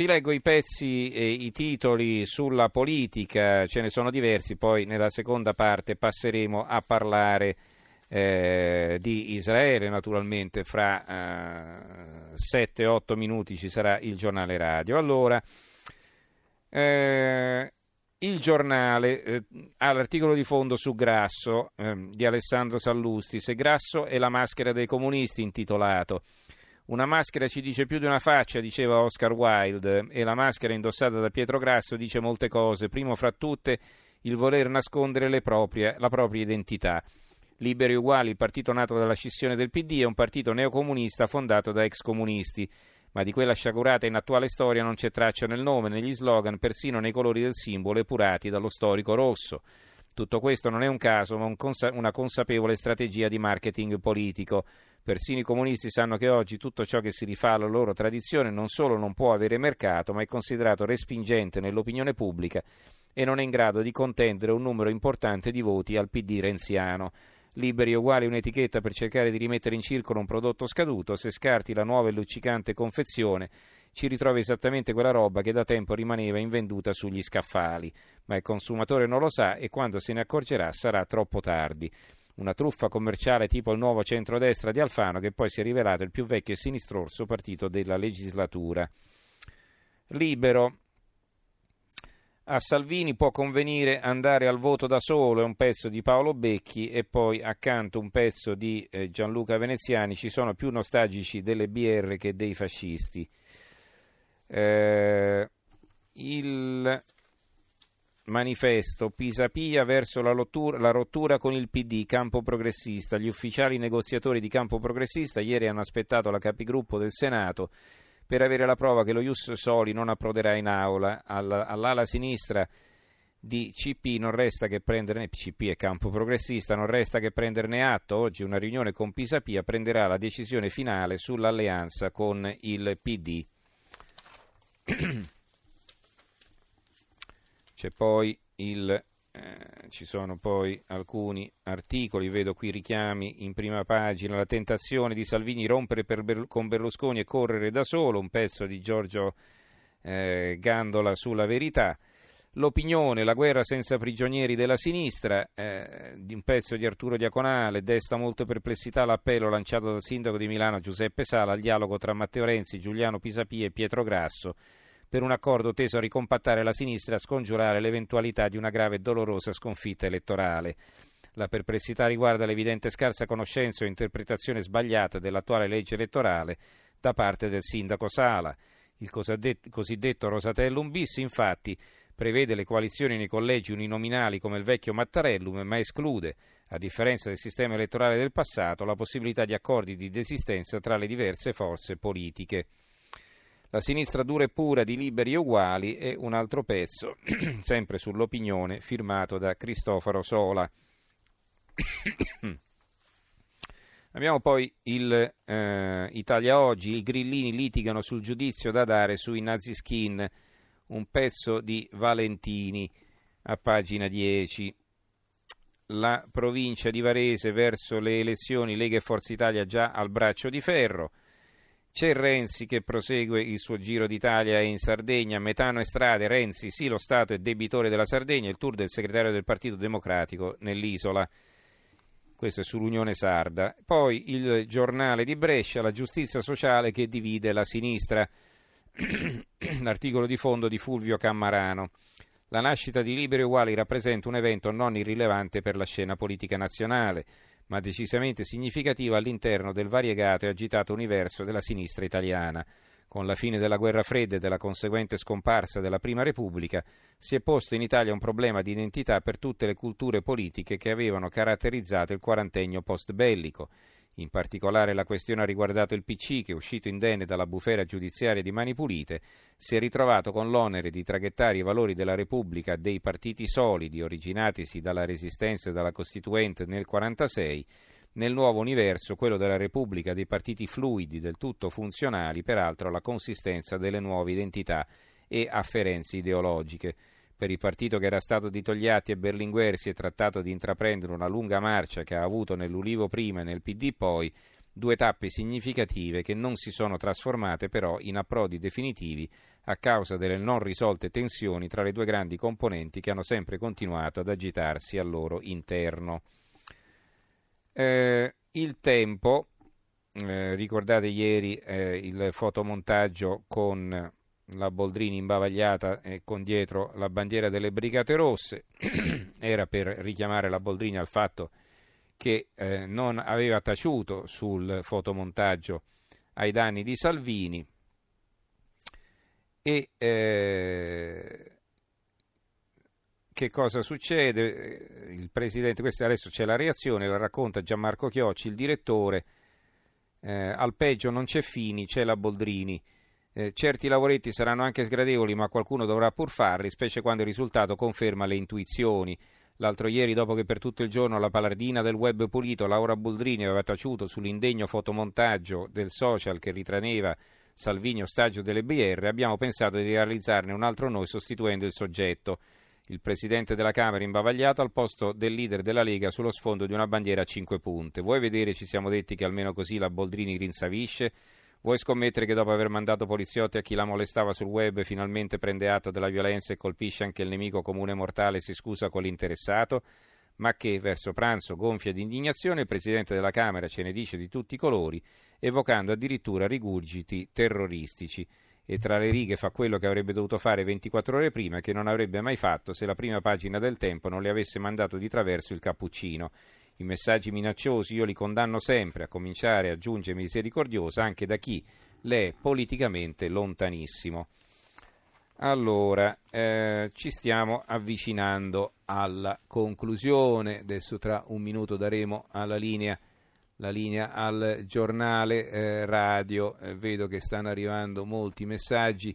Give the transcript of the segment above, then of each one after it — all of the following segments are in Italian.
Vi leggo i pezzi e i titoli sulla politica, ce ne sono diversi, poi nella seconda parte passeremo a parlare eh, di Israele, naturalmente fra eh, 7-8 minuti ci sarà il giornale radio. Allora, eh, il giornale eh, ha l'articolo di fondo su Grasso eh, di Alessandro Sallusti, se Grasso è la maschera dei comunisti intitolato. Una maschera ci dice più di una faccia, diceva Oscar Wilde, e la maschera indossata da Pietro Grasso dice molte cose, primo fra tutte il voler nascondere proprie, la propria identità. Liberi Uguali, il partito nato dalla scissione del PD, è un partito neocomunista fondato da ex comunisti, ma di quella sciagurata in attuale storia non c'è traccia nel nome, negli slogan, persino nei colori del simbolo epurati dallo storico rosso. Tutto questo non è un caso, ma un consa- una consapevole strategia di marketing politico. Persino i comunisti sanno che oggi tutto ciò che si rifà alla loro tradizione non solo non può avere mercato, ma è considerato respingente nell'opinione pubblica e non è in grado di contendere un numero importante di voti al PD renziano. Liberi uguali un'etichetta per cercare di rimettere in circolo un prodotto scaduto, se scarti la nuova e luccicante confezione ci ritrovi esattamente quella roba che da tempo rimaneva invenduta sugli scaffali, ma il consumatore non lo sa e quando se ne accorgerà sarà troppo tardi una truffa commerciale tipo il nuovo centrodestra di Alfano che poi si è rivelato il più vecchio e sinistrorso partito della legislatura. Libero. A Salvini può convenire andare al voto da solo, è un pezzo di Paolo Becchi e poi accanto un pezzo di eh, Gianluca Veneziani, ci sono più nostalgici delle BR che dei fascisti. Eh, il Manifesto Pisapia verso la, lottura, la, rottura con il PD, campo progressista. Gli ufficiali negoziatori di campo progressista ieri hanno aspettato la capigruppo del Senato per avere la prova che lo Ius Soli non approderà in aula. Alla, all'ala sinistra di CP non resta che prenderne CP e campo progressista non resta che prenderne atto. Oggi una riunione con Pisapia prenderà la decisione finale sull'alleanza con il PD. Il, eh, ci sono poi alcuni articoli, vedo qui richiami in prima pagina, la tentazione di Salvini rompere Ber- con Berlusconi e correre da solo, un pezzo di Giorgio eh, Gandola sulla verità. L'opinione, la guerra senza prigionieri della sinistra, eh, di un pezzo di Arturo Diaconale, desta molte perplessità l'appello lanciato dal sindaco di Milano Giuseppe Sala al dialogo tra Matteo Renzi, Giuliano Pisapia e Pietro Grasso per un accordo teso a ricompattare la sinistra e a scongiurare l'eventualità di una grave e dolorosa sconfitta elettorale. La perplessità riguarda l'evidente scarsa conoscenza o interpretazione sbagliata dell'attuale legge elettorale da parte del sindaco Sala. Il cosiddetto Rosatellum bis, infatti, prevede le coalizioni nei collegi uninominali come il vecchio Mattarellum, ma esclude, a differenza del sistema elettorale del passato, la possibilità di accordi di desistenza tra le diverse forze politiche. La sinistra dura e pura di liberi e uguali è un altro pezzo, sempre sull'opinione, firmato da Cristoforo Sola. Abbiamo poi il eh, Italia Oggi, i grillini litigano sul giudizio da dare sui nazi skin, un pezzo di Valentini a pagina 10. La provincia di Varese verso le elezioni Lega e Forza Italia già al braccio di ferro. C'è Renzi che prosegue il suo giro d'Italia in Sardegna, metano e strade, Renzi sì lo Stato è debitore della Sardegna, il tour del segretario del Partito Democratico nell'isola. Questo è sull'Unione Sarda. Poi il giornale di Brescia, la giustizia sociale che divide la sinistra. L'articolo di fondo di Fulvio Cammarano. La nascita di Liberi Uguali rappresenta un evento non irrilevante per la scena politica nazionale ma decisamente significativa all'interno del variegato e agitato universo della sinistra italiana. Con la fine della guerra fredda e della conseguente scomparsa della Prima Repubblica, si è posto in Italia un problema di identità per tutte le culture politiche che avevano caratterizzato il quarantennio post-bellico. In particolare la questione ha riguardato il PC che, uscito indenne dalla bufera giudiziaria di Mani Pulite, si è ritrovato con l'onere di traghettare i valori della Repubblica dei partiti solidi, originatisi dalla Resistenza e dalla Costituente nel 1946, nel nuovo universo, quello della Repubblica dei partiti fluidi, del tutto funzionali, peraltro alla consistenza delle nuove identità e afferenze ideologiche. Per il partito che era stato di Togliatti e Berlinguer si è trattato di intraprendere una lunga marcia che ha avuto nell'Ulivo prima e nel PD poi due tappe significative che non si sono trasformate però in approdi definitivi a causa delle non risolte tensioni tra le due grandi componenti che hanno sempre continuato ad agitarsi al loro interno. Eh, il tempo, eh, ricordate ieri eh, il fotomontaggio con la Boldrini imbavagliata e con dietro la bandiera delle Brigate Rosse, era per richiamare la Boldrini al fatto che eh, non aveva taciuto sul fotomontaggio ai danni di Salvini e eh, che cosa succede? Il presidente, questa adesso c'è la reazione, la racconta Gianmarco Chiocci, il direttore. Eh, al peggio non c'è Fini, c'è la Boldrini. Eh, certi lavoretti saranno anche sgradevoli, ma qualcuno dovrà pur farli, specie quando il risultato conferma le intuizioni. L'altro ieri, dopo che per tutto il giorno la paladina del web pulito, Laura Boldrini, aveva taciuto sull'indegno fotomontaggio del social che ritraneva Salvini ostaggio delle BR, abbiamo pensato di realizzarne un altro noi sostituendo il soggetto. Il presidente della Camera imbavagliato al posto del leader della Lega sullo sfondo di una bandiera a cinque punte. Vuoi vedere, ci siamo detti che almeno così la Boldrini rinsavisce? Vuoi scommettere che dopo aver mandato poliziotti a chi la molestava sul web finalmente prende atto della violenza e colpisce anche il nemico comune mortale e si scusa con l'interessato? Ma che, verso pranzo, gonfia di indignazione, il Presidente della Camera ce ne dice di tutti i colori, evocando addirittura rigurgiti terroristici e tra le righe fa quello che avrebbe dovuto fare 24 ore prima e che non avrebbe mai fatto se la prima pagina del tempo non le avesse mandato di traverso il cappuccino i messaggi minacciosi io li condanno sempre, a cominciare, aggiunge misericordiosa, anche da chi le è politicamente lontanissimo. Allora, eh, ci stiamo avvicinando alla conclusione. Adesso tra un minuto daremo alla linea, la linea al giornale eh, radio. Eh, vedo che stanno arrivando molti messaggi.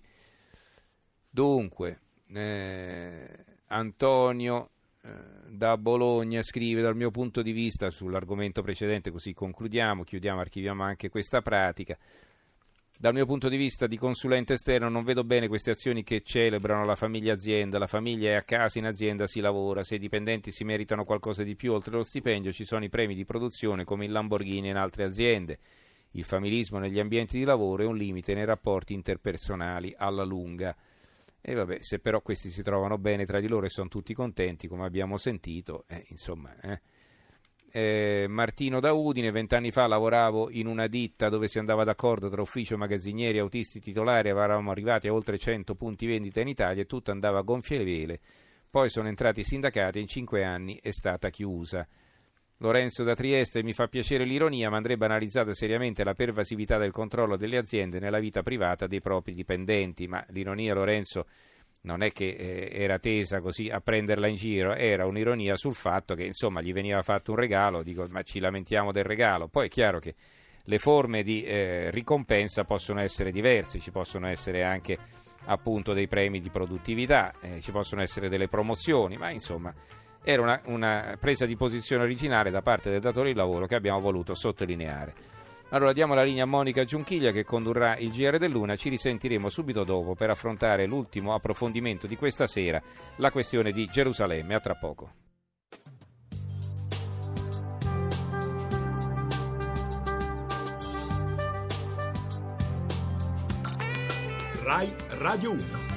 Dunque, eh, Antonio da Bologna scrive dal mio punto di vista sull'argomento precedente, così concludiamo, chiudiamo, archiviamo anche questa pratica. Dal mio punto di vista di consulente esterno non vedo bene queste azioni che celebrano la famiglia azienda, la famiglia è a casa, in azienda si lavora, se i dipendenti si meritano qualcosa di più oltre lo stipendio ci sono i premi di produzione come il Lamborghini in altre aziende. Il familismo negli ambienti di lavoro è un limite nei rapporti interpersonali alla lunga. E vabbè, se però questi si trovano bene tra di loro e sono tutti contenti, come abbiamo sentito, eh, insomma. Eh. Eh, Martino da Udine, vent'anni fa lavoravo in una ditta dove si andava d'accordo tra ufficio, magazzinieri, autisti titolari, eravamo arrivati a oltre 100 punti vendita in Italia e tutto andava a gonfie le vele. Poi sono entrati i sindacati e in cinque anni è stata chiusa. Lorenzo da Trieste mi fa piacere l'ironia, ma andrebbe analizzata seriamente la pervasività del controllo delle aziende nella vita privata dei propri dipendenti. Ma l'ironia, Lorenzo, non è che eh, era tesa così a prenderla in giro, era un'ironia sul fatto che insomma gli veniva fatto un regalo, dico ma ci lamentiamo del regalo. Poi è chiaro che le forme di eh, ricompensa possono essere diverse, ci possono essere anche appunto dei premi di produttività, eh, ci possono essere delle promozioni, ma insomma era una, una presa di posizione originale da parte del datore di lavoro che abbiamo voluto sottolineare. Allora diamo la linea a Monica Giunchiglia che condurrà il GR del Luna, ci risentiremo subito dopo per affrontare l'ultimo approfondimento di questa sera, la questione di Gerusalemme. A tra poco. RAI Radio 1